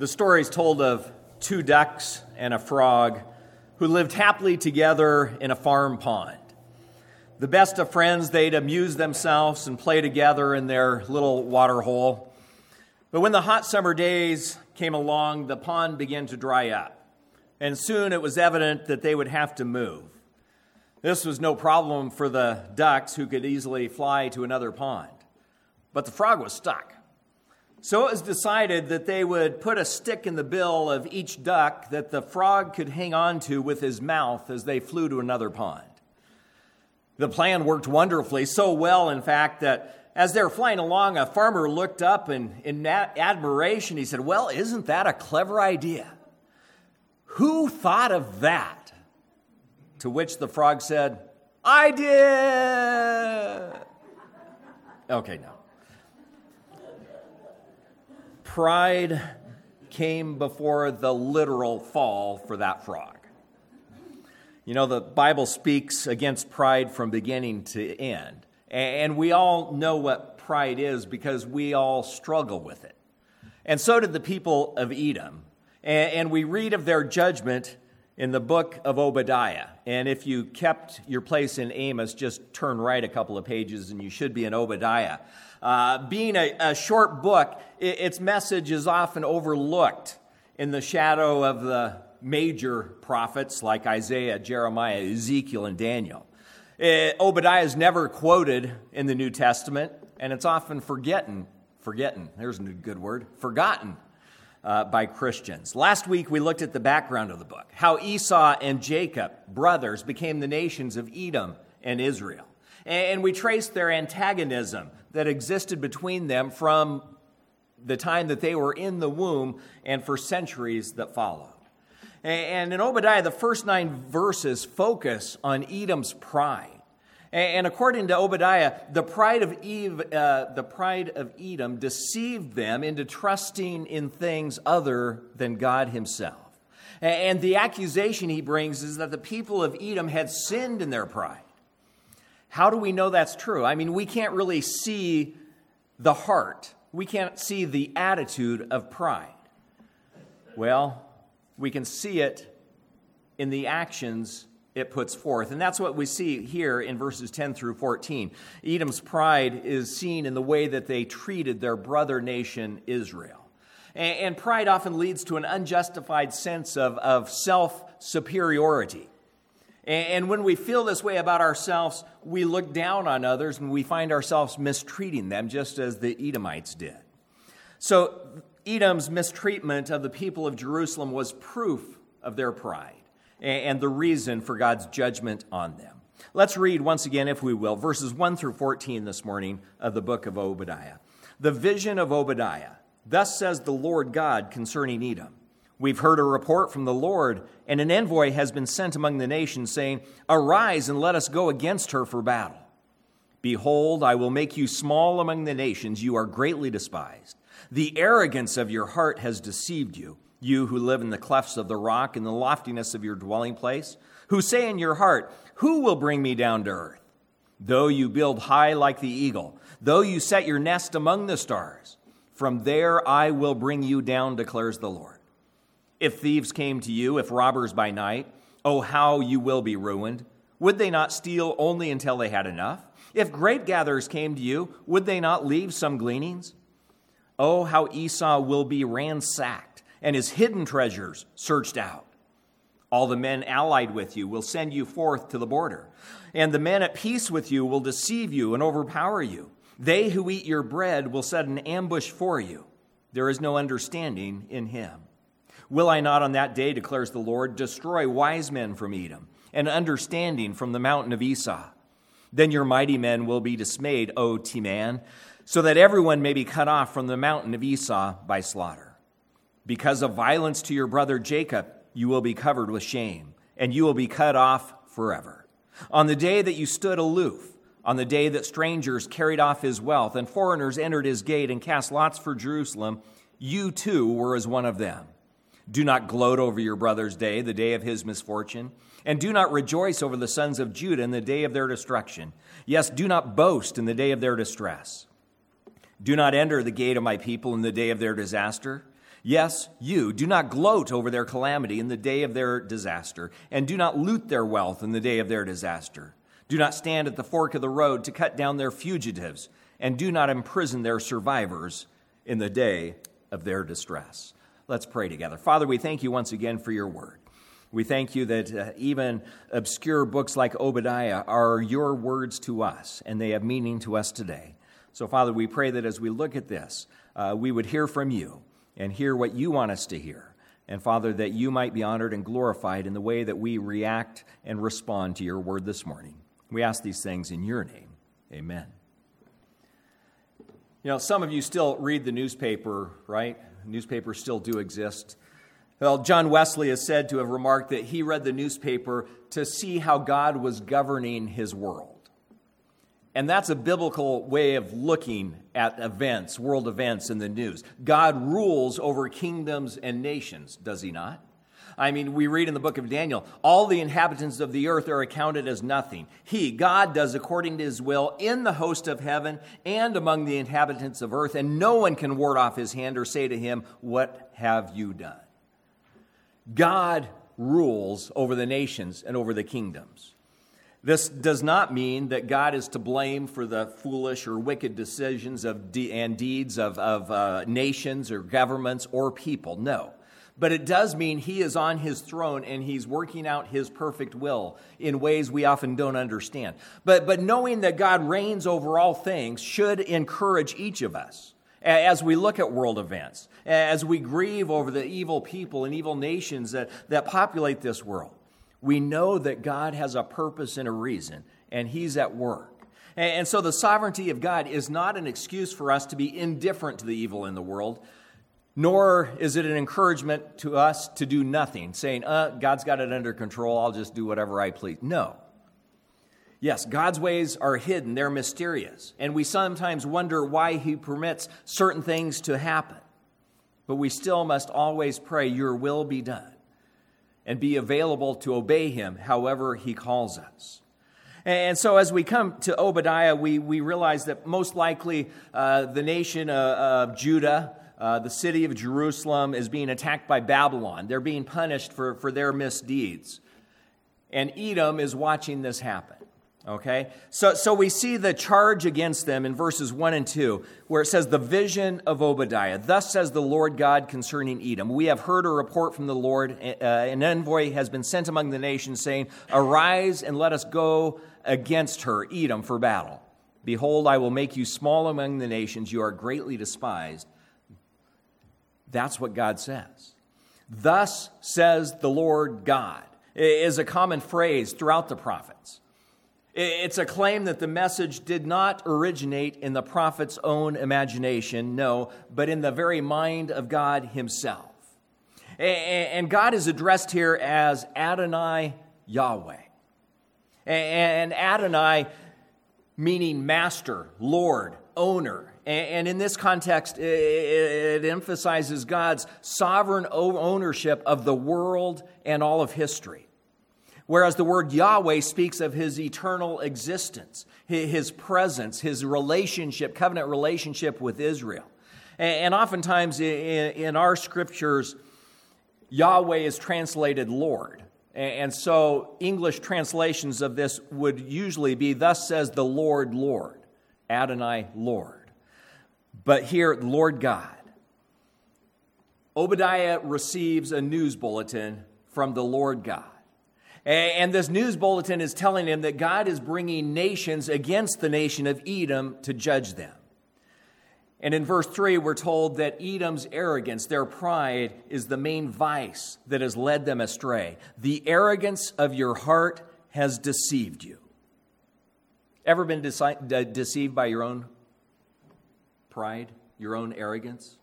The story is told of two ducks and a frog who lived happily together in a farm pond. The best of friends, they'd amuse themselves and play together in their little water hole. But when the hot summer days came along, the pond began to dry up, and soon it was evident that they would have to move. This was no problem for the ducks who could easily fly to another pond, but the frog was stuck. So it was decided that they would put a stick in the bill of each duck that the frog could hang on to with his mouth as they flew to another pond. The plan worked wonderfully, so well, in fact, that as they were flying along, a farmer looked up and in admiration, he said, Well, isn't that a clever idea? Who thought of that? To which the frog said, I did. Okay, now. Pride came before the literal fall for that frog. You know, the Bible speaks against pride from beginning to end. And we all know what pride is because we all struggle with it. And so did the people of Edom. And we read of their judgment in the book of Obadiah. And if you kept your place in Amos, just turn right a couple of pages and you should be in Obadiah. Uh, being a, a, short book, it, its message is often overlooked in the shadow of the major prophets like Isaiah, Jeremiah, Ezekiel, and Daniel. Uh, Obadiah is never quoted in the New Testament, and it's often forgotten. Forgotten, there's a good word, forgotten uh, by Christians. Last week we looked at the background of the book, how Esau and Jacob, brothers, became the nations of Edom and Israel. And we traced their antagonism that existed between them from the time that they were in the womb and for centuries that followed. And in Obadiah, the first nine verses focus on Edom's pride. And according to Obadiah, the pride of Eve, uh, the pride of Edom deceived them into trusting in things other than God Himself. And the accusation he brings is that the people of Edom had sinned in their pride. How do we know that's true? I mean, we can't really see the heart, we can't see the attitude of pride. Well, we can see it in the actions it puts forth. And that's what we see here in verses 10 through 14. Edom's pride is seen in the way that they treated their brother nation, Israel. And, pride often leads to an unjustified sense of, of self superiority. And when we feel this way about ourselves, we look down on others and we find ourselves mistreating them, just as the Edomites did. So, Edom's mistreatment of the people of Jerusalem was proof of their pride and the reason for God's judgment on them. Let's read once again, if we will, verses 1 through 14 this morning of the book of Obadiah. The vision of Obadiah. Thus says the Lord God concerning Edom. We've heard a report from the Lord, and an envoy has been sent among the nations, saying, Arise and let us go against her for battle. Behold, I will make you small among the nations, you are greatly despised. The arrogance of your heart has deceived you, you who live in the clefts of the rock, in the loftiness of your dwelling place, who say in your heart, Who will bring me down to earth? Though you build high like the eagle, though you set your nest among the stars, from there I will bring you down, declares the Lord. If thieves came to you, if robbers by night, oh, how you will be ruined. Would they not steal only until they had enough? If grape gatherers came to you, would they not leave some gleanings? Oh, how Esau will be ransacked and his hidden treasures searched out. All the men allied with you will send you forth to the border, and the men at peace with you will deceive you and overpower you. They who eat your bread will set an ambush for you. There is no understanding in him. Will I not on that day, declares the Lord, destroy wise men from Edom and understanding from the mountain of Esau? Then your mighty men will be dismayed, O Teman, so that everyone may be cut off from the mountain of Esau by slaughter. Because of violence to your brother Jacob, you will be covered with shame, and you will be cut off forever. On the day that you stood aloof, on the day that strangers carried off his wealth and foreigners entered his gate and cast lots for Jerusalem, you too were as one of them. Do not gloat over your brother's day, the day of his misfortune. And do not rejoice over the sons of Judah in the day of their destruction. Yes, do not boast in the day of their distress. Do not enter the gate of my people in the day of their disaster. Yes, you. Do not gloat over their calamity in the day of their disaster, and do not loot their wealth in the day of their disaster. Do not stand at the fork of the road to cut down their fugitives, and do not imprison their survivors in the day of their distress. Let's pray together. Father, we thank you once again for your word. We thank you that uh, even obscure books like Obadiah are your words to us, and they have meaning to us today. So, Father, we pray that as we look at this, uh, we would hear from you and hear what you want us to hear. And Father, that you might be honored and glorified in the way that we react and respond to your word this morning. We ask these things in your name. Amen. You know, some of you still read the newspaper, right? Newspapers still do exist. Well, John Wesley is said to have remarked that he read the newspaper to see how God was governing his world. And that's a biblical way of looking at events, world events in the news. God rules over kingdoms and nations, does he not? I mean, we read in the book of Daniel, all the inhabitants of the earth are accounted as nothing. He, God, does according to his will in the host of heaven and among the inhabitants of earth, and no one can ward off his hand or say to him, What have you done? God rules over the nations and over the kingdoms. This does not mean that God is to blame for the foolish or wicked decisions of de- and deeds of, of uh, nations or governments or people. No. But it does mean he is on his throne and he's working out his perfect will in ways we often don't understand. But, but knowing that God reigns over all things should encourage each of us as we look at world events, as we grieve over the evil people and evil nations that, that populate this world we know that God has a purpose and a reason, and He's at work. And so the sovereignty of God is not an excuse for us to be indifferent to the evil in the world, nor is it an encouragement to us to do nothing, saying, uh, God's got it under control, I'll just do whatever I please. No. Yes, God's ways are hidden, they're mysterious, and we sometimes wonder why He permits certain things to happen. But we still must always pray, Your will be done and be available to obey him however he calls us. And so, as we come to Obadiah, we, we realize that most likely uh, the nation uh, of Judah, uh, the city of Jerusalem, is being attacked by Babylon. They're being punished for, for their misdeeds. And Edom is watching this happen. Okay? So, so we see the charge against them in verses 1 and 2, where it says, The vision of Obadiah. Thus says the Lord God concerning Edom. We have heard a report from the Lord. Uh, an envoy has been sent among the nations, saying, Arise and let us go against her, Edom, for battle. Behold, I will make you small among the nations. You are greatly despised. That's what God says. Thus says the Lord God, is a common phrase throughout the prophets. It's a claim that the message did not originate in the prophet's own imagination, no, but in the very mind of God Himself. And God is addressed here as Adonai Yahweh. And Adonai meaning master, Lord, owner. And in this context, it emphasizes God's sovereign ownership of the world and all of history. Whereas the word Yahweh speaks of his eternal existence, his presence, his relationship, covenant relationship with Israel. And oftentimes in our scriptures, Yahweh is translated Lord. And so English translations of this would usually be, Thus says the Lord, Lord, Adonai, Lord. But here, Lord God. Obadiah receives a news bulletin from the Lord God. And this news bulletin is telling him that God is bringing nations against the nation of Edom to judge them. And in verse 3, we're told that Edom's arrogance, their pride, is the main vice that has led them astray. The arrogance of your heart has deceived you. Ever been dece- deceived by your own pride, your own arrogance?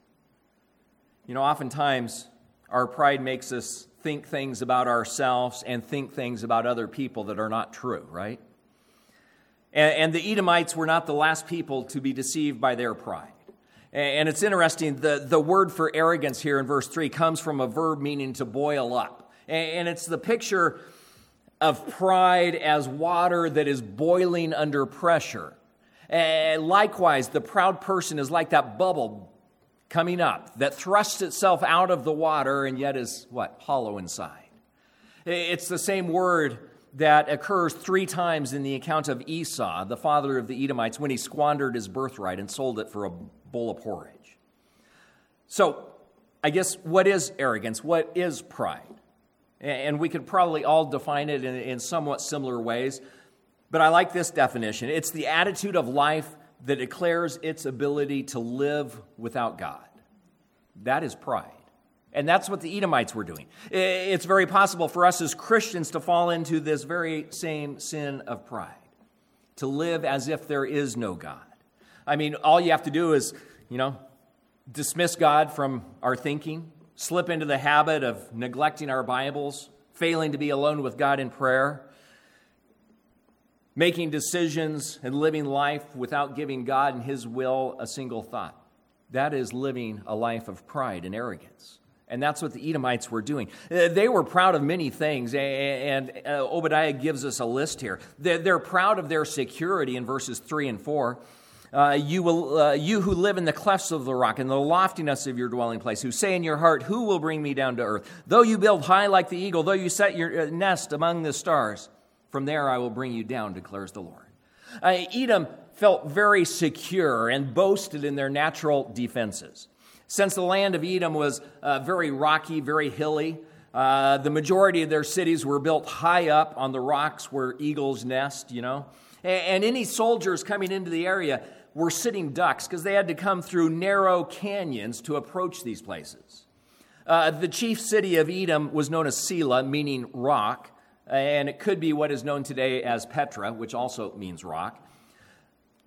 You know, oftentimes our pride makes us think things about ourselves and think things about other people that are not true, right? And, and the Edomites were not the last people to be deceived by their pride. And it's interesting, the, the word for arrogance here in verse 3 comes from a verb meaning to boil up. And it's the picture of pride as water that is boiling under pressure. And likewise, the proud person is like that bubble coming up that thrusts itself out of the water and yet is what? Hollow inside. It's the same word that occurs three times in the account of Esau, the father of the Edomites, when he squandered his birthright and sold it for a bowl of porridge. So, I guess what is arrogance? What is pride? And we could probably all define it in, in somewhat similar ways, but I like this definition it's the attitude of life that declares its ability to live without God. That is pride. And that's what the Edomites were doing. It's very possible for us as Christians to fall into this very same sin of pride, to live as if there is no God. I mean, all you have to do is, you know, dismiss God from our thinking, slip into the habit of neglecting our Bibles, failing to be alone with God in prayer, making decisions and living life without giving God and His will a single thought. That is living a life of pride and arrogance. And that's what the Edomites were doing. Uh, they were proud of many things, and uh, Obadiah gives us a list here. They're proud of their security in verses 3 and 4. Uh, you, will, uh, you who live in the clefts of the rock, and the loftiness of your dwelling place, who say in your heart, Who will bring me down to earth? Though you build high like the eagle, though you set your uh, nest among the stars, from there I will bring you down, declares the Lord. Uh, Edom felt very secure and boasted in their natural defenses. Since the land of Edom was uh, very rocky, very hilly, uh, the majority of their cities were built high up on the rocks where eagles nest, you know. And, and any soldiers coming into the area were sitting ducks because they had to come through narrow canyons to approach these places. Uh, the chief city of Edom was known as Sela, meaning rock, and it could be what is known today as Petra, which also means rock.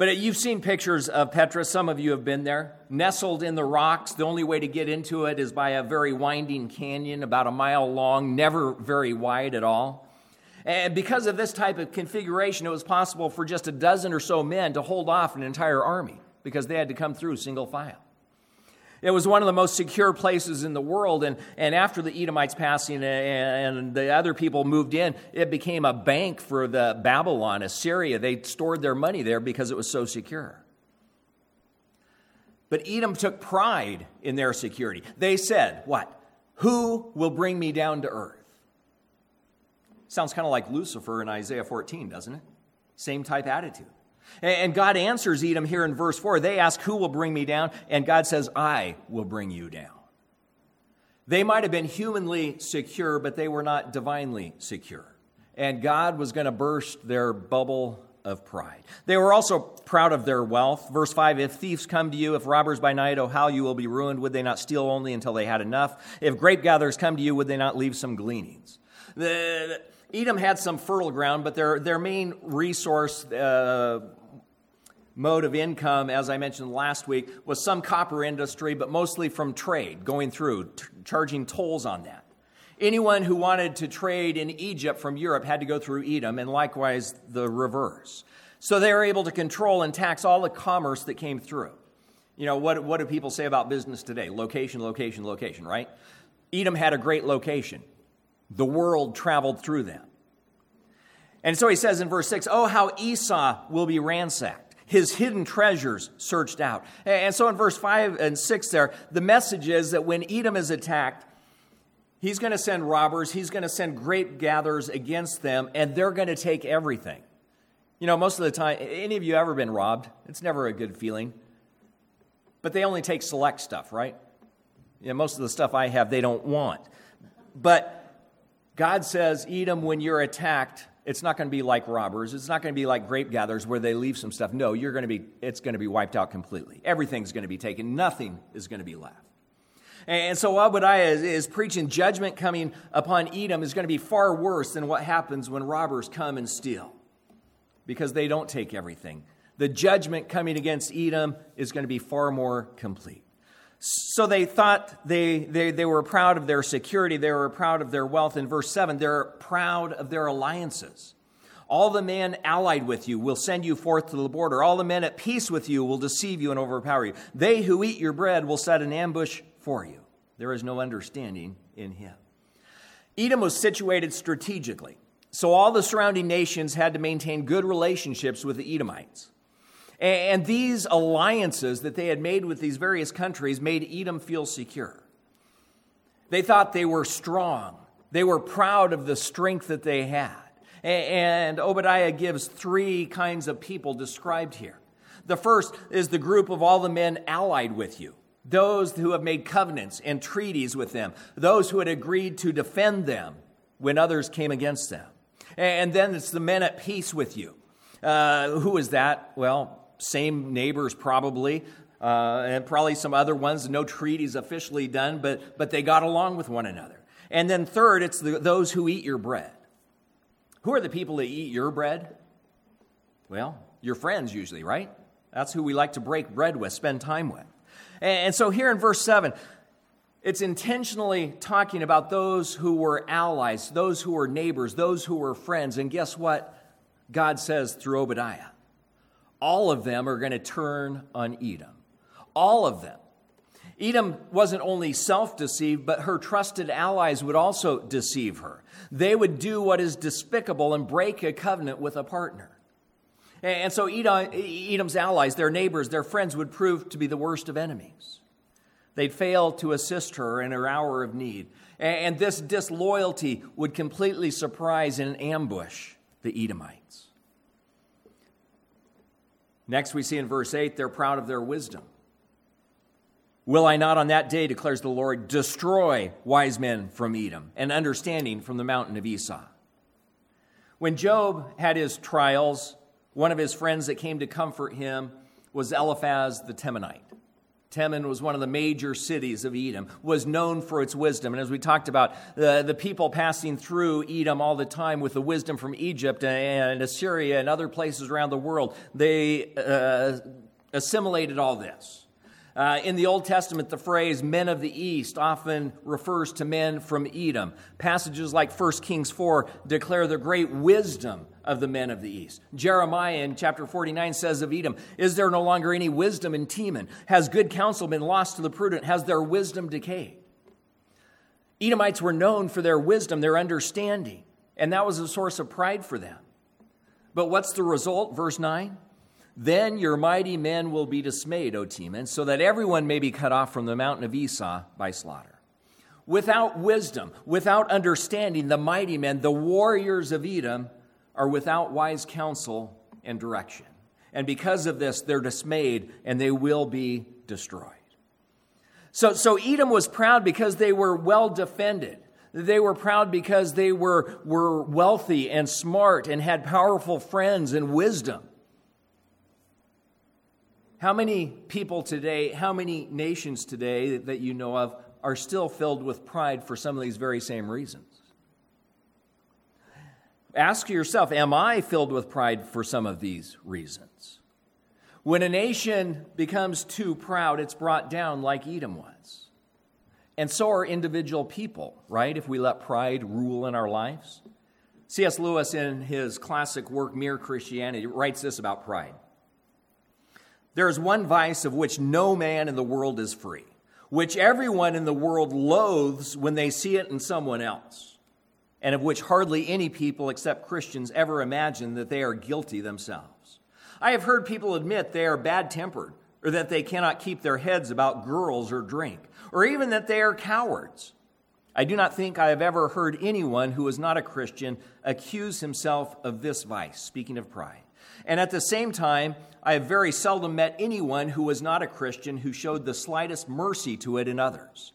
But you've seen pictures of Petra. Some of you have been there. Nestled in the rocks. The only way to get into it is by a very winding canyon, about a mile long, never very wide at all. And because of this type of configuration, it was possible for just a dozen or so men to hold off an entire army because they had to come through single file. It was one of the most secure places in the world. And, and after the Edomites passing and the other people moved in, it became a bank for the Babylon, Assyria. They stored their money there because it was so secure. But Edom took pride in their security. They said, What? Who will bring me down to earth? Sounds kind of like Lucifer in Isaiah 14, doesn't it? Same type attitude. And God answers Edom here in verse 4. They ask, Who will bring me down? And God says, I will bring you down. They might have been humanly secure, but they were not divinely secure. And God was going to burst their bubble of pride. They were also proud of their wealth. Verse 5 If thieves come to you, if robbers by night, oh, how you will be ruined. Would they not steal only until they had enough? If grape gatherers come to you, would they not leave some gleanings? The, Edom had some fertile ground, but their, their main resource uh, mode of income, as I mentioned last week, was some copper industry, but mostly from trade, going through, t- charging tolls on that. Anyone who wanted to trade in Egypt from Europe had to go through Edom, and likewise the reverse. So they were able to control and tax all the commerce that came through. You know, what, what do people say about business today? Location, location, location, right? Edom had a great location. The world traveled through them. And so he says in verse 6 Oh, how Esau will be ransacked his hidden treasures searched out. And so in verse 5 and 6 there, the message is that when Edom is attacked, he's going to send robbers, he's going to send grape gatherers against them, and they're going to take everything. You know, most of the time, any of you ever been robbed? It's never a good feeling. But they only take select stuff, right? You know, most of the stuff I have, they don't want. But God says, Edom, when you're attacked, it's not going to be like robbers. It's not going to be like grape gatherers where they leave some stuff. No, you're going to be, it's going to be wiped out completely. Everything's going to be taken. Nothing is going to be left. And so Obadiah is, is preaching judgment coming upon Edom is going to be far worse than what happens when robbers come and steal because they don't take everything. The judgment coming against Edom is going to be far more complete. So they thought they, they, they were proud of their security, they were proud of their wealth. In verse 7, they're proud of their alliances. All the men allied with you will send you forth to the border. All the men at peace with you will deceive you and overpower you. They who eat your bread will set an ambush for you. There is no understanding in him. Edom was situated strategically, so all the surrounding nations had to maintain good relationships with the Edomites. And these alliances that they had made with these various countries made Edom feel secure. They thought they were strong. They were proud of the strength that they had. And Obadiah gives three kinds of people described here. The first is the group of all the men allied with you, those who have made covenants and treaties with them, those who had agreed to defend them when others came against them. And then it's the men at peace with you. Uh, who is that? Well, same neighbors probably, uh, and probably some other ones. No treaties officially done, but, but they got along with one another. And then third, it's the, those who eat your bread. Who are the people that eat your bread? Well, your friends usually, right? That's who we like to break bread with, spend time with. And so here in verse 7, it's intentionally talking about those who were allies, those who were neighbors, those who were friends. And guess what? God says through Obadiah all of them are going to turn on Edom. All of them. Edom wasn't only self deceived, but her trusted allies would also deceive her. They would do what is despicable and break a covenant with a partner. And so Edom's allies, their neighbors, their friends, would prove to be the worst of enemies. They'd fail to assist her in her hour of need. And this disloyalty would completely surprise and ambush the Edomites. Next, we see in verse 8, they're proud of their wisdom. Will I not on that day, declares the Lord, destroy wise men from Edom and understanding from the mountain of Esau? When Job had his trials, one of his friends that came to comfort him was Eliphaz the Temanite. Teman was one of the major cities of Edom, was known for its wisdom. And as we talked about, the, the people passing through Edom all the time with the wisdom from Egypt and Assyria and other places around the world, they uh, assimilated all this. Uh, in the Old Testament, the phrase men of the East often refers to men from Edom. Passages like 1 Kings 4 declare the great wisdom of the men of the East. Jeremiah in chapter 49 says of Edom, Is there no longer any wisdom in Teman? Has good counsel been lost to the prudent? Has their wisdom decayed? Edomites were known for their wisdom, their understanding, and that was a source of pride for them. But what's the result? Verse 9 then your mighty men will be dismayed, O Teman, so that everyone may be cut off from the mountain of Esau by slaughter. Without wisdom, without understanding, the mighty men, the warriors of Edom, are without wise counsel and direction. And because of this, they're dismayed and they will be destroyed. So, so Edom was proud because they were well defended. They were proud because they were, were wealthy and smart and had powerful friends and wisdom. How many people today, how many nations today that you know of are still filled with pride for some of these very same reasons? Ask yourself, am I filled with pride for some of these reasons? When a nation becomes too proud, it's brought down like Edom was. And so are individual people, right? If we let pride rule in our lives. C.S. Lewis, in his classic work, Mere Christianity, writes this about pride. There is one vice of which no man in the world is free, which everyone in the world loathes when they see it in someone else, and of which hardly any people except Christians ever imagine that they are guilty themselves. I have heard people admit they are bad tempered, or that they cannot keep their heads about girls or drink, or even that they are cowards. I do not think I have ever heard anyone who is not a Christian accuse himself of this vice, speaking of pride. And at the same time, I have very seldom met anyone who was not a Christian who showed the slightest mercy to it in others.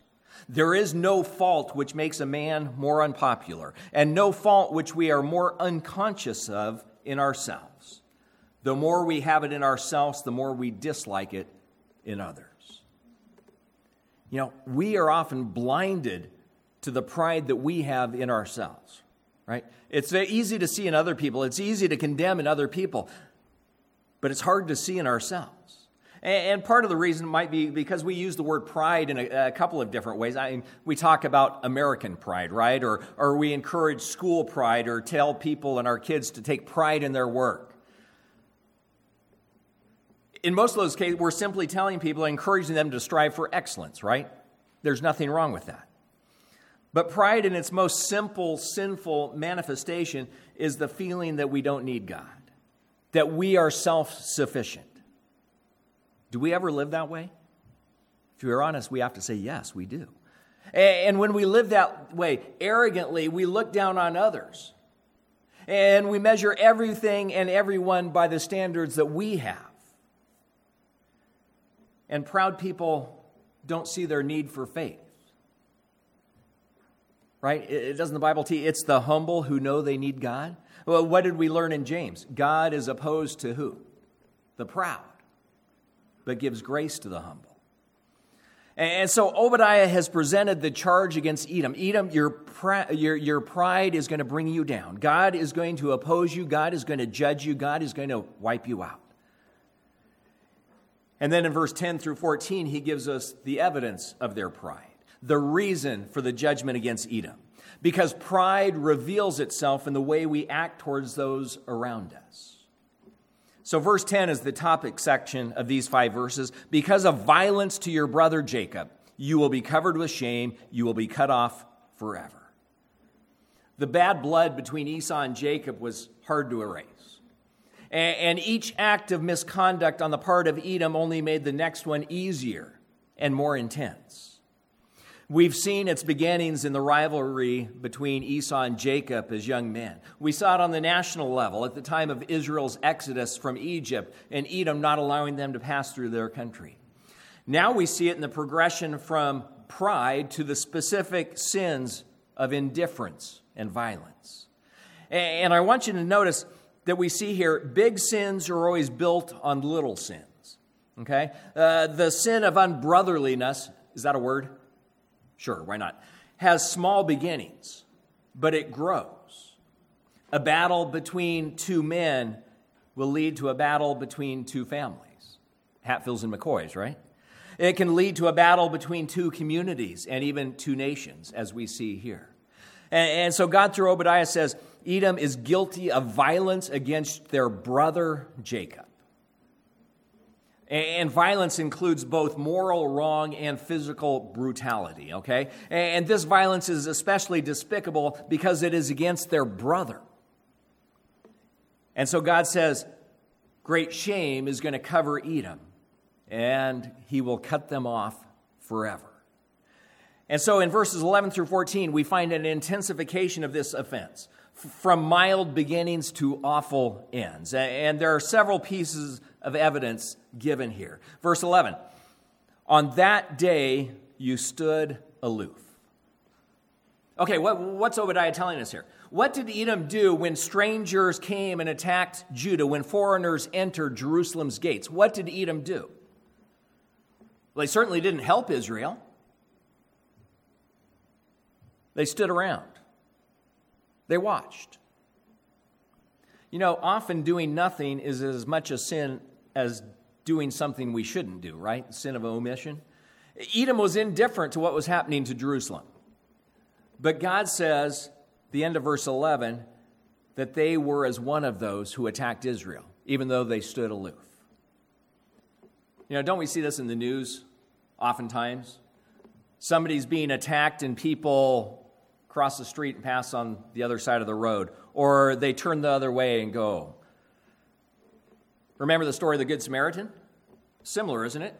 There is no fault which makes a man more unpopular, and no fault which we are more unconscious of in ourselves. The more we have it in ourselves, the more we dislike it in others. You know, we are often blinded to the pride that we have in ourselves right? It's easy to see in other people, it's easy to condemn in other people, but it's hard to see in ourselves. And part of the reason might be because we use the word pride in a, a couple of different ways. I mean, we talk about American pride, right? Or, or we encourage school pride or tell people and our kids to take pride in their work. In most of those cases, we're simply telling people, encouraging them to strive for excellence, right? There's nothing wrong with that. But pride, in its most simple, sinful manifestation, is the feeling that we don't need God, that we are self sufficient. Do we ever live that way? If you're honest, we have to say, yes, we do. And when we live that way, arrogantly, we look down on others. And we measure everything and everyone by the standards that we have. And proud people don't see their need for faith. Right? It doesn't the Bible teach it's the humble who know they need God? Well, what did we learn in James? God is opposed to who? The proud, but gives grace to the humble. And so Obadiah has presented the charge against Edom. Edom, your, your, your pride is going to bring you down. God is going to oppose you. God is going to judge you. God is going to wipe you out. And then in verse 10 through 14, he gives us the evidence of their pride, the reason for the judgment against Edom. Because pride reveals itself in the way we act towards those around us. So, verse 10 is the topic section of these five verses. Because of violence to your brother Jacob, you will be covered with shame, you will be cut off forever. The bad blood between Esau and Jacob was hard to erase. And each act of misconduct on the part of Edom only made the next one easier and more intense. We've seen its beginnings in the rivalry between Esau and Jacob as young men. We saw it on the national level at the time of Israel's exodus from Egypt and Edom not allowing them to pass through their country. Now we see it in the progression from pride to the specific sins of indifference and violence. And I want you to notice that we see here big sins are always built on little sins. Okay? Uh, the sin of unbrotherliness, is that a word? Sure, why not? Has small beginnings, but it grows. A battle between two men will lead to a battle between two families. Hatfields and McCoys, right? It can lead to a battle between two communities and even two nations, as we see here. And, and, so God, through Obadiah, says Edom is guilty of violence against their brother Jacob. And violence includes both moral wrong and physical brutality, okay? And this violence is especially despicable because it is against their brother. And so God says, Great shame is going to cover Edom, and he will cut them off forever. And so in verses 11 through 14, we find an intensification of this offense from mild beginnings to awful ends. And there are several pieces of evidence given here. Verse 11 On that day you stood aloof. Okay, what, what's Obadiah telling us here? What did Edom do when strangers came and attacked Judah, when foreigners entered Jerusalem's gates? What did Edom do? Well, they certainly didn't help Israel. They stood around. They watched. You know, often doing nothing is as much a sin as doing something we shouldn't do, right? Sin of omission. Edom was indifferent to what was happening to Jerusalem. But God says, the end of verse 11, that they were as one of those who attacked Israel, even though they stood aloof. You know, don't we see this in the news oftentimes? Somebody's being attacked and people cross the street and pass on the other side of the road, or they turn the other way and go. Remember the story of the Good Samaritan? Similar, isn't it?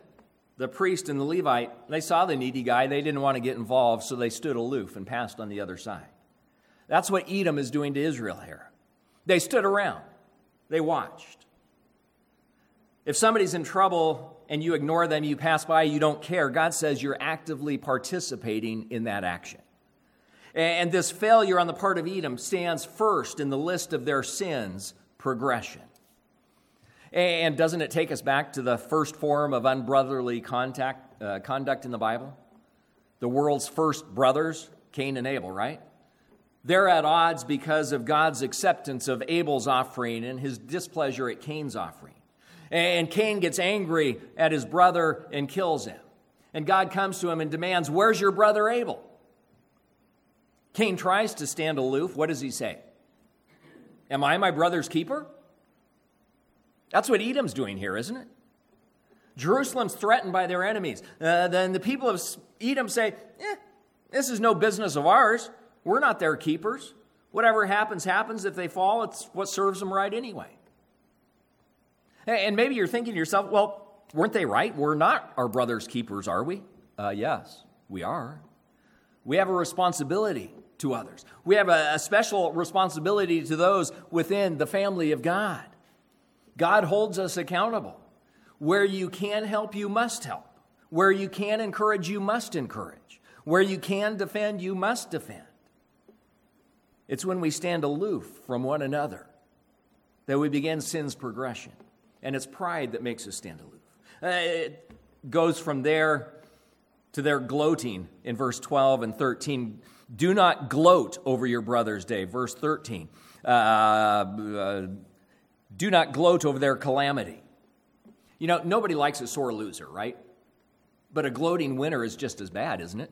The priest and the Levite, they saw the needy guy, they didn't want to get involved, so they stood aloof and passed on the other side. That's what Edom is doing to Israel here. They stood around, they watched. If somebody's in trouble and you ignore them, you pass by, you don't care, God says you're actively participating in that action. And this failure on the part of Edom stands first in the list of their sins progression. And doesn't it take us back to the first form of unbrotherly contact, uh, conduct in the Bible? The world's first brothers, Cain and Abel, right? They're at odds because of God's acceptance of Abel's offering and his displeasure at Cain's offering. And Cain gets angry at his brother and kills him. And God comes to him and demands, Where's your brother Abel? Cain tries to stand aloof. What does he say? Am I my brother's keeper? That's what Edom's doing here, isn't it? Jerusalem's threatened by their enemies. Uh, then the people of Edom say, eh, This is no business of ours. We're not their keepers. Whatever happens, happens. If they fall, it's what serves them right anyway. And maybe you're thinking to yourself, well, weren't they right? We're not our brother's keepers, are we? Uh, yes, we are. We have a responsibility to others. We have a, a special responsibility to those within the family of God. God holds us accountable. Where you can help, you must help. Where you can encourage, you must encourage. Where you can defend, you must defend. It's when we stand aloof from one another that we begin sin's progression. And it's pride that makes us stand aloof. Uh, it goes from there to their gloating in verse 12 and 13. Do not gloat over your brother's day. Verse 13. Uh, uh, do not gloat over their calamity. You know, nobody likes a sore loser, right? But a gloating winner is just as bad, isn't it?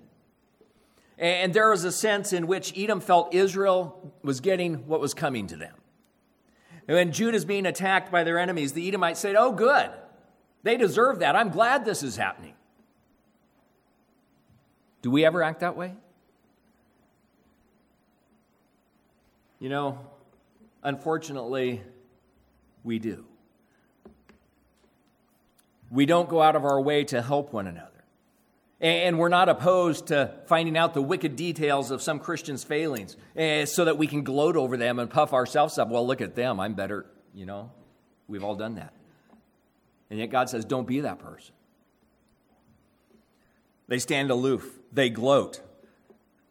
And there was a sense in which Edom felt Israel was getting what was coming to them. And when Judah is being attacked by their enemies, the Edomites said, Oh, good. They deserve that. I'm glad this is happening. Do we ever act that way? You know, unfortunately, we do. We don't go out of our way to help one another. And we're not opposed to finding out the wicked details of some Christians' failings eh, so that we can gloat over them and puff ourselves up. Well, look at them. I'm better. You know, we've all done that. And yet God says, don't be that person. They stand aloof, they gloat.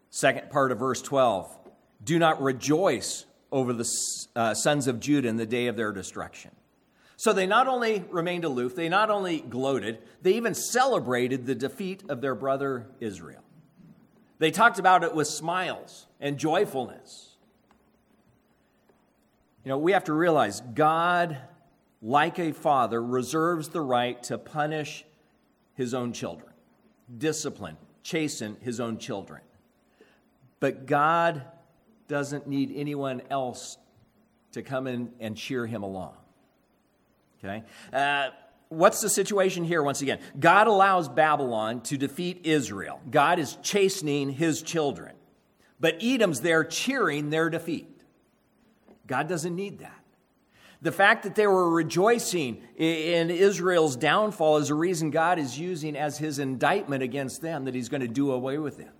Second part of verse 12 do not rejoice over the uh, sons of Judah in the day of their destruction. So they not only remained aloof, they not only gloated, they even celebrated the defeat of their brother Israel. They talked about it with smiles and joyfulness. You know, we have to realize God, like a father, reserves the right to punish his own children, discipline, chasten his own children. But God doesn't need anyone else to come in and cheer him along. Okay? Uh, what's the situation here once again? God allows Babylon to defeat Israel. God is chastening his children. But Edom's there cheering their defeat. God doesn't need that. The fact that they were rejoicing in Israel's downfall is a reason God is using as his indictment against them that he's going to do away with them.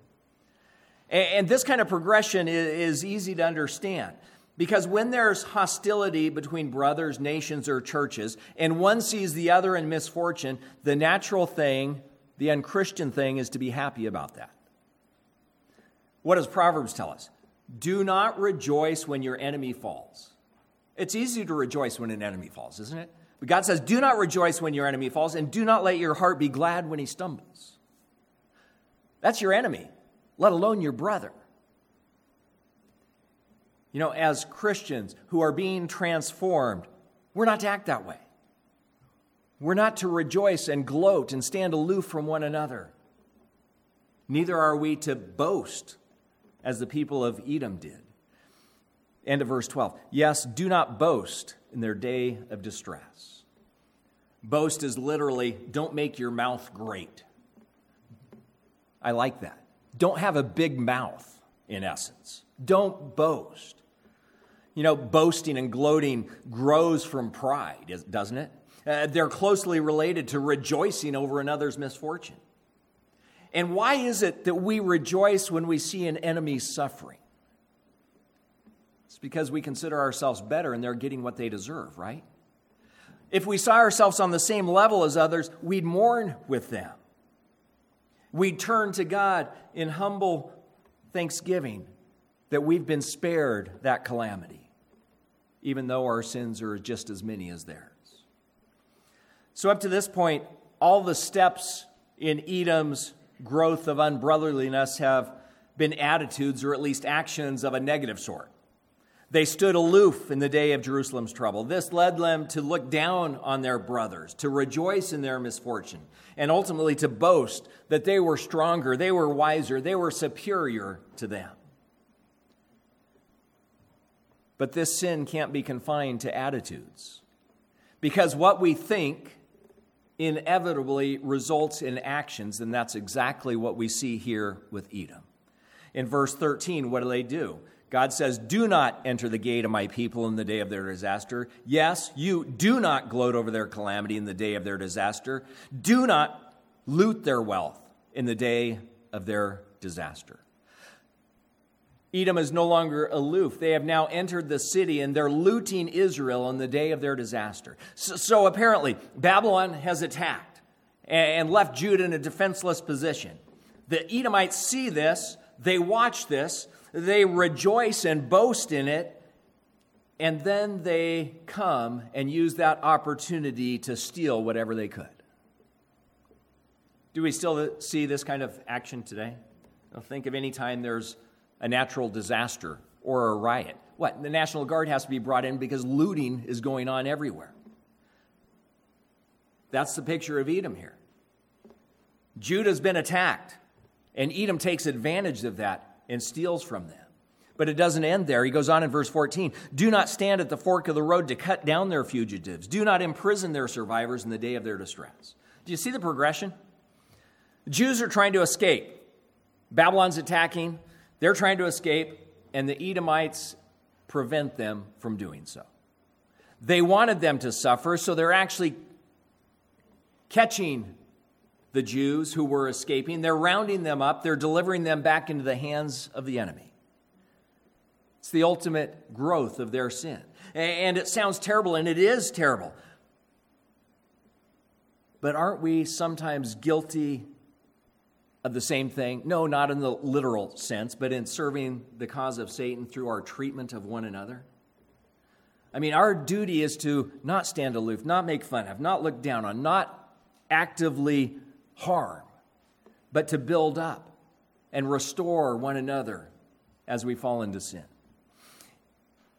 And this kind of progression is easy to understand. Because when there's hostility between brothers, nations, or churches, and one sees the other in misfortune, the natural thing, the unchristian thing, is to be happy about that. What does Proverbs tell us? Do not rejoice when your enemy falls. It's easy to rejoice when an enemy falls, isn't it? But God says, Do not rejoice when your enemy falls, and do not let your heart be glad when he stumbles. That's your enemy, let alone your brother. You know, as Christians who are being transformed, we're not to act that way. We're not to rejoice and gloat and stand aloof from one another. Neither are we to boast as the people of Edom did. End of verse 12. Yes, do not boast in their day of distress. Boast is literally don't make your mouth great. I like that. Don't have a big mouth, in essence. Don't boast. You know, boasting and gloating grows from pride, doesn't it? Uh, they're closely related to rejoicing over another's misfortune. And why is it that we rejoice when we see an enemy suffering? It's because we consider ourselves better and they're getting what they deserve, right? If we saw ourselves on the same level as others, we'd mourn with them. We'd turn to God in humble thanksgiving that we've been spared that calamity even though our sins are just as many as theirs. So, up to this point, all the steps in Edom's growth of unbrotherliness have been attitudes or at least actions of a negative sort. They stood aloof in the day of Jerusalem's trouble. This led them to look down on their brothers, to rejoice in their misfortune, and ultimately to boast that they were stronger, they were wiser, they were superior to them. But this sin can't be confined to attitudes. Because what we think inevitably results in actions, and that's exactly what we see here with Edom. In verse 13, what do they do? God says, Do not enter the gate of my people in the day of their disaster. Yes, you do not gloat over their calamity in the day of their disaster. Do not loot their wealth in the day of their disaster. Edom is no longer aloof. They have now entered the city and they're looting Israel on the day of their disaster. So, so apparently, Babylon has attacked and left Judah in a defenseless position. The Edomites see this, they watch this, they rejoice and boast in it, and then they come and use that opportunity to steal whatever they could. Do we still see this kind of action today? think of any time there's a natural disaster or a riot. What? The National Guard has to be brought in because looting is going on everywhere. That's the picture of Edom here. Judah's been attacked, and Edom takes advantage of that and steals from them. But it doesn't end there. He goes on in verse 14 Do not stand at the fork of the road to cut down their fugitives. Do not imprison their survivors in the day of their distress. Do you see the progression? Jews are trying to escape. Babylon's attacking. They're trying to escape, and the Edomites prevent them from doing so. They wanted them to suffer, so they're actually catching the Jews who were escaping. They're rounding them up, they're delivering them back into the hands of the enemy. It's the ultimate growth of their sin. And it sounds terrible, and it is terrible. But aren't we sometimes guilty of the same thing? No, not in the literal sense, but in serving the cause of Satan through our treatment of one another. I mean, our duty is to not stand aloof, not make fun of, not look down on, not actively harm, but to build up and restore one another as we fall into sin.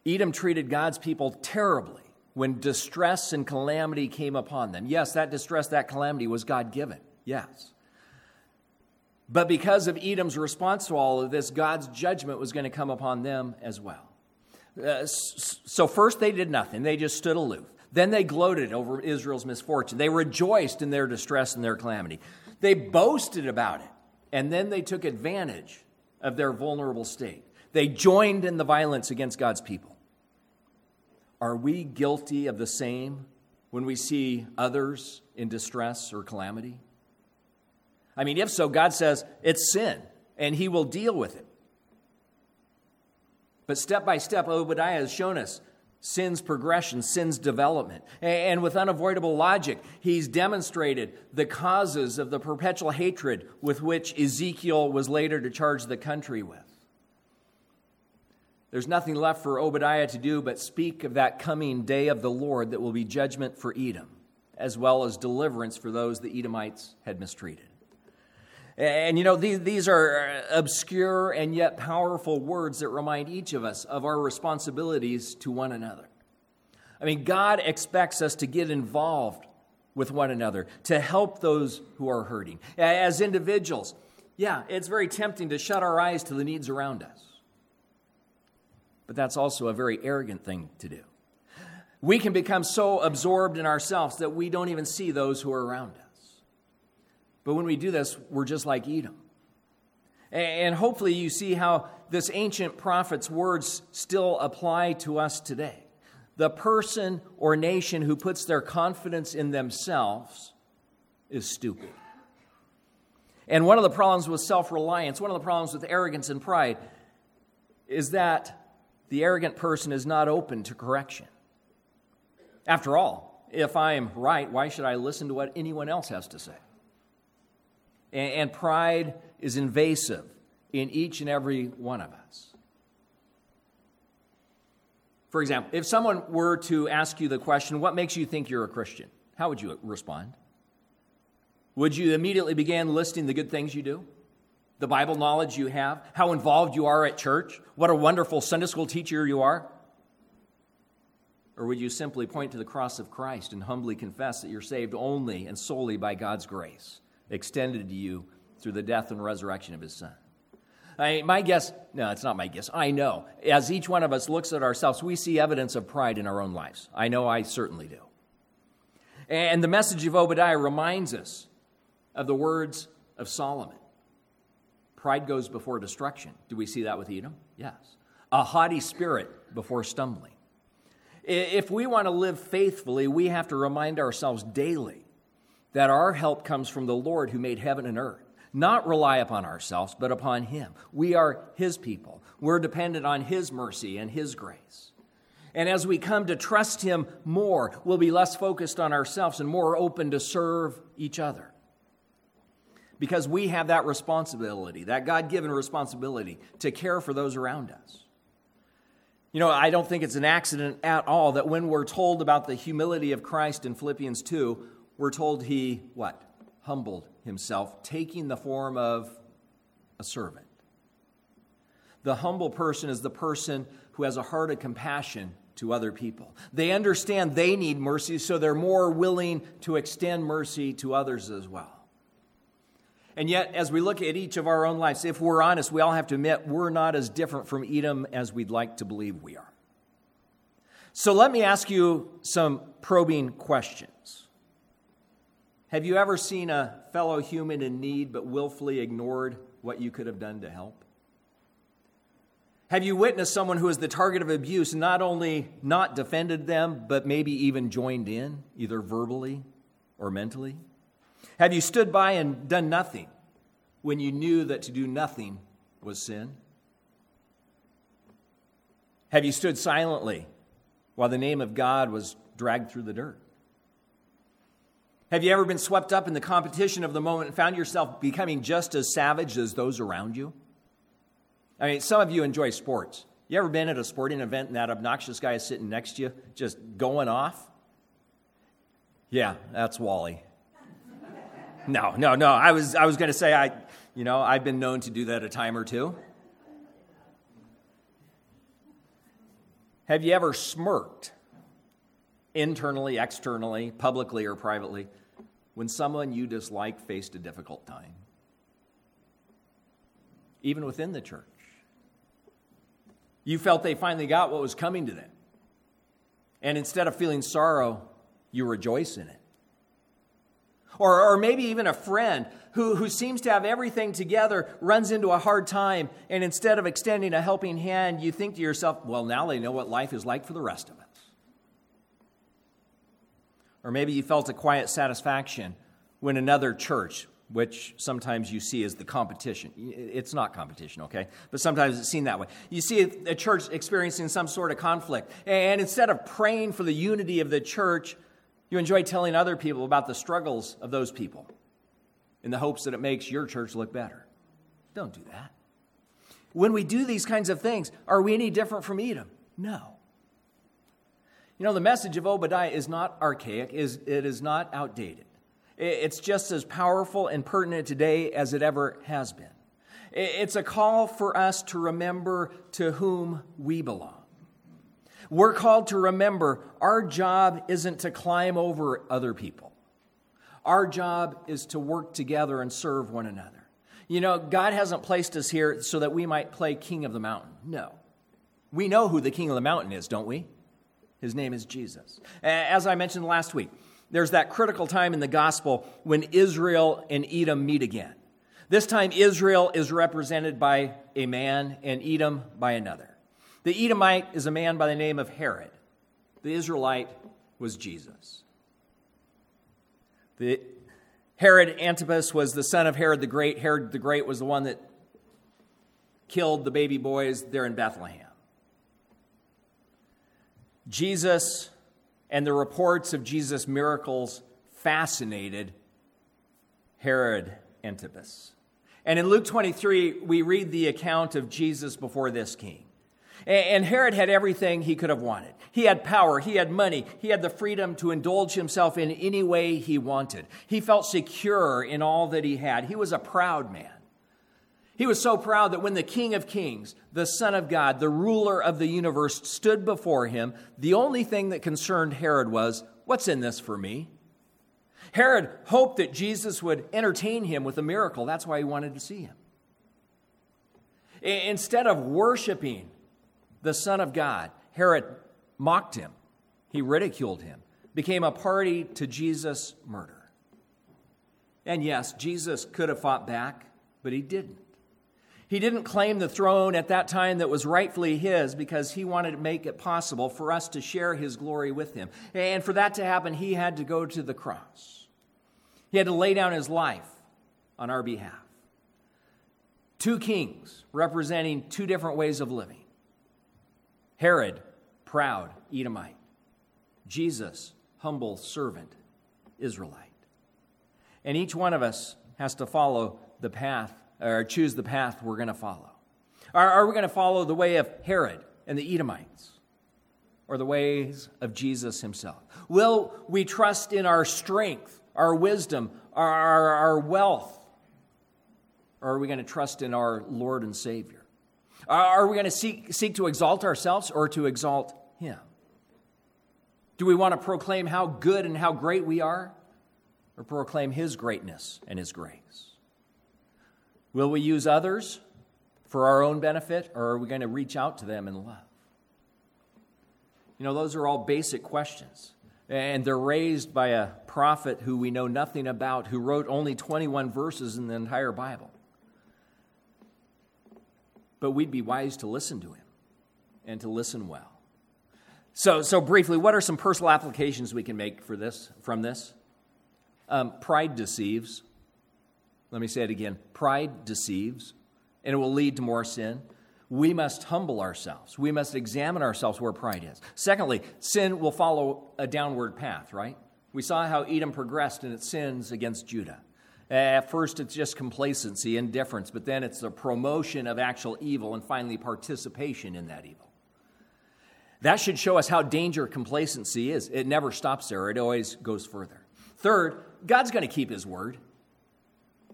Edom treated God's people terribly when distress and calamity came upon them. Yes, that distress, that calamity was God given. Yes. But because of Edom's response to all of this, God's judgment was going to come upon them as well. Uh, so, first, they did nothing, they just stood aloof. Then they gloated over Israel's misfortune. They rejoiced in their distress and their calamity. They boasted about it. And then they took advantage of their vulnerable state. They joined in the violence against God's people. Are we guilty of the same when we see others in distress or calamity? I mean, if so, God says it's sin and he will deal with it. But step by step, Obadiah has shown us sin's progression, sin's development. And with unavoidable logic, he's demonstrated the causes of the perpetual hatred with which Ezekiel was later to charge the country with. There's nothing left for Obadiah to do but speak of that coming day of the Lord that will be judgment for Edom, as well as deliverance for those the Edomites had mistreated. And you know, these, these are obscure and yet powerful words that remind each of us of our responsibilities to one another. I mean, God expects us to get involved with one another, to help those who are hurting. As individuals, yeah, it's very tempting to shut our eyes to the needs around us. But that's also a very arrogant thing to do. We can become so absorbed in ourselves that we don't even see those who are around us. But when we do this, we're just like Edom. And hopefully, you see how this ancient prophet's words still apply to us today. The person or nation who puts their confidence in themselves is stupid. And one of the problems with self reliance, one of the problems with arrogance and pride, is that the arrogant person is not open to correction. After all, if I am right, why should I listen to what anyone else has to say? And pride is invasive in each and every one of us. For example, if someone were to ask you the question, What makes you think you're a Christian? How would you respond? Would you immediately begin listing the good things you do? The Bible knowledge you have? How involved you are at church? What a wonderful Sunday school teacher you are? Or would you simply point to the cross of Christ and humbly confess that you're saved only and solely by God's grace? Extended to you through the death and resurrection of his son. I, my guess, no, it's not my guess. I know. As each one of us looks at ourselves, we see evidence of pride in our own lives. I know I certainly do. And the message of Obadiah reminds us of the words of Solomon Pride goes before destruction. Do we see that with Edom? Yes. a haughty spirit before stumbling. If we want to live faithfully, we have to remind ourselves daily that our help comes from the Lord who made heaven and earth. Not rely upon ourselves, but upon Him. We are His people. We're dependent on His mercy and His grace. And as we come to trust Him more, we'll be less focused on ourselves and more open to serve each other. Because we have that responsibility, that God given responsibility to care for those around us. You know, I don't think it's an accident at all that when we're told about the humility of Christ in Philippians 2, we're told he, what? Humbled himself, taking the form of a servant. The humble person is the person who has a heart of compassion to other people. They understand they need mercy, so they're more willing to extend mercy to others as well. And yet, as we look at each of our own lives, if we're honest, we all have to admit we're not as different from Edom as we'd like to believe we are. So let me ask you some probing questions. Have you ever seen a fellow human in need but willfully ignored what you could have done to help? Have you witnessed someone who is the target of abuse and not only not defended them, but maybe even joined in, either verbally or mentally? Have you stood by and done nothing when you knew that to do nothing was sin? Have you stood silently while the name of God was dragged through the dirt? Have you ever been swept up in the competition of the moment and found yourself becoming just as savage as those around you? I mean, some of you enjoy sports. You ever been at a sporting event and that obnoxious guy is sitting next to you just going off? Yeah, that's Wally. No, no, no. I was, I was going to say, I, you know, I've been known to do that a time or two. Have you ever smirked internally, externally, publicly, or privately when someone you dislike faced a difficult time? Even within the church. You felt they finally got what was coming to them. And instead of feeling sorrow, you rejoice in it. Or, or maybe even a friend who, who seems to have everything together runs into a hard time, and instead of extending a helping hand, you think to yourself, well, now they know what life is like for the rest of us. Or maybe you felt a quiet satisfaction when another church, which sometimes you see as the competition. It's not competition, okay? But sometimes it's seen that way. You see a church experiencing some sort of conflict, and instead of praying for the unity of the church, you enjoy telling other people about the struggles of those people in the hopes that it makes your church look better. Don't do that. When we do these kinds of things, are we any different from Edom? No. You know, the message of Obadiah is not archaic, is it is not outdated. It's just as powerful and pertinent today as it ever has been. It's a call for us to remember to whom we belong. We're called to remember our job isn't to climb over other people. Our job is to work together and serve one another. You know, God hasn't placed us here so that we might play king of the mountain. No. We know who the king of the mountain is, don't we? His name is Jesus. As I mentioned last week, there's that critical time in the gospel when Israel and Edom meet again. This time, Israel is represented by a man and Edom by another. The Edomite is a man by the name of Herod. The Israelite was Jesus. The Herod Antipas was the son of Herod the Great. Herod the Great was the one that killed the baby boys there in Bethlehem. Jesus and the reports of Jesus' miracles fascinated Herod Antipas. And in Luke 23, we read the account of Jesus before this king. And Herod had everything he could have wanted. He had power, he had money, he had the freedom to indulge himself in any way he wanted. He felt secure in all that he had. He was a proud man. He was so proud that when the King of Kings, the Son of God, the ruler of the universe, stood before him, the only thing that concerned Herod was, What's in this for me? Herod hoped that Jesus would entertain him with a miracle. That's why he wanted to see him. Instead of worshiping the Son of God. Herod mocked him, he ridiculed him, became a party to Jesus' murder. And yes, Jesus could have fought back, but he didn't. He didn't claim the throne at that time that was rightfully his because he wanted to make it possible for us to share his glory with him. And for that to happen, he had to go to the cross. He had to lay down his life on our behalf. Two kings representing two different ways of living Herod, proud Edomite, Jesus, humble servant, Israelite. And each one of us has to follow the path or choose the path we're going to follow. Are, are we going to follow the way of Herod and the Edomites or the ways of Jesus himself? Will we trust in our strength, our wisdom, our, our, our wealth? Or are we going to trust in our Lord and Savior? Are we going to seek, seek to exalt ourselves or to exalt Him? Do we want to proclaim how good and how great we are or proclaim His greatness and His grace? Will we use others for our own benefit, or are we going to reach out to them in love? You know, those are all basic questions. And they're raised by a prophet who we know nothing about, who wrote only 21 verses in the entire Bible. But we'd be wise to listen to him and to listen well. So, so briefly, what are some personal applications we can make for this, from this? Um, pride deceives. Let me say it again pride deceives, and it will lead to more sin. We must humble ourselves. We must examine ourselves where pride is. Secondly, sin will follow a downward path, right? We saw how Edom progressed in its sins against Judah. At first, it's just complacency, indifference, but then it's the promotion of actual evil and finally participation in that evil. That should show us how dangerous complacency is. It never stops there, it always goes further. Third, God's going to keep his word.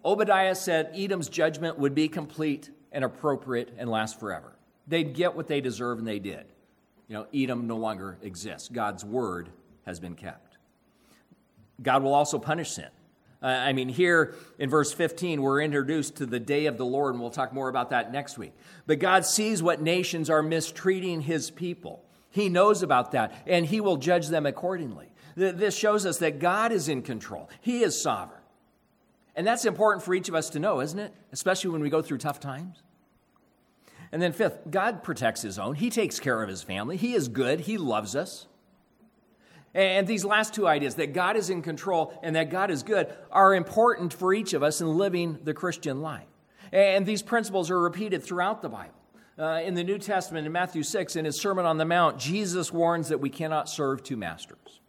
Obadiah said Edom's judgment would be complete and appropriate and last forever. They'd get what they deserve, and they did. You know, Edom no longer exists. God's word has been kept. God will also punish sin. Uh, I mean, here in verse 15, we're introduced to the day of the Lord, and we'll talk more about that next week. But God sees what nations are mistreating his people. He knows about that, and he will judge them accordingly. This shows us that God is in control, he is sovereign. And that's important for each of us to know, isn't it? Especially when we go through tough times. And then, fifth, God protects his own. He takes care of his family. He is good. He loves us. And these last two ideas, that God is in control and that God is good, are important for each of us in living the Christian life. And these principles are repeated throughout the Bible. Uh, in the New Testament, in Matthew 6, in his Sermon on the Mount, Jesus warns that we cannot serve two masters.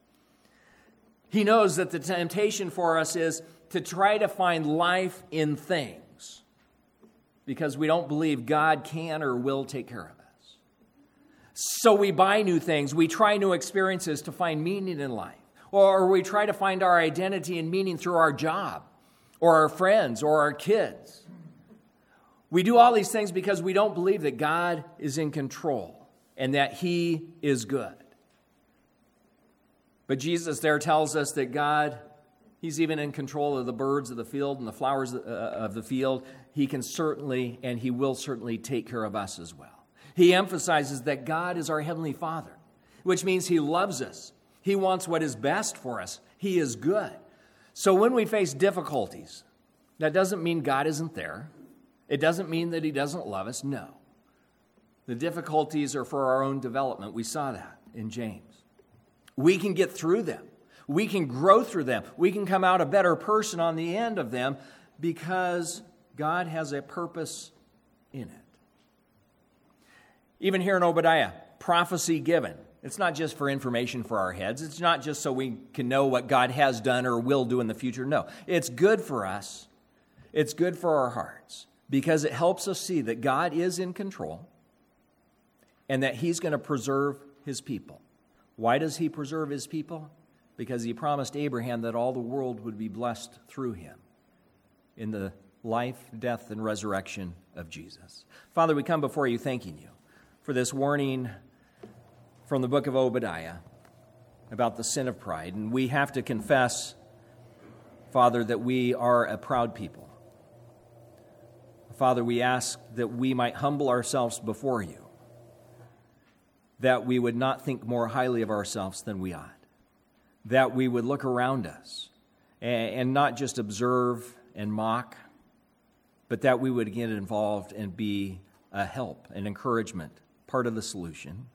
He knows that the temptation for us is to try to find life in things because we don't believe God can or will take care of us. So we buy new things, we try new experiences to find meaning in life, or we try to find our identity and meaning through our job, or our friends, or our kids. We do all these things because we don't believe that God is in control and that He is good. But Jesus there tells us that God, He's even in control of the birds of the field and the flowers uh, of the field. He can certainly and He will certainly take care of us as well. He emphasizes that God is our Heavenly Father, which means He loves us. He wants what is best for us. He is good. So when we face difficulties, that doesn't mean God isn't there. It doesn't mean that He doesn't love us. No. The difficulties are for our own development. We saw that in James. We can get through them. We can grow through them. We can come out a better person on the end of them because God has a purpose in it. Even here in Obadiah, prophecy given. It's not just for information for our heads. It's not just so we can know what God has done or will do in the future. No, it's good for us. It's good for our hearts because it helps us see that God is in control and that He's going to preserve His people. Why does he preserve his people? Because he promised Abraham that all the world would be blessed through him in the life, death, and resurrection of Jesus. Father, we come before you thanking you for this warning from the book of Obadiah about the sin of pride. And we have to confess, Father, that we are a proud people. Father, we ask that we might humble ourselves before you that we would not think more highly of ourselves than we ought, that we would look around us and, not just observe and mock, but that we would get involved and be a help, an encouragement, part of the solution.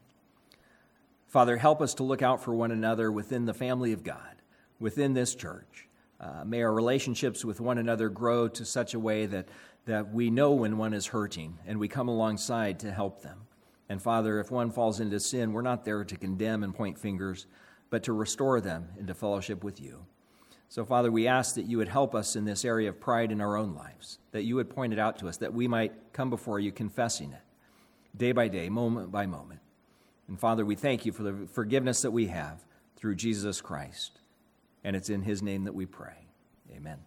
Father, help us to look out for one another within the family of God, within this church. Uh, may our relationships with one another grow to such a way that, that we know when one is hurting and we come alongside to help them. And Father, if one falls into sin, we're not there to condemn and point fingers, but to restore them into fellowship with you. So, Father, we ask that you would help us in this area of pride in our own lives, that you would point it out to us, that we might come before you confessing it day by day, moment by moment. And Father, we thank you for the forgiveness that we have through Jesus Christ. And it's in his name that we pray. Amen.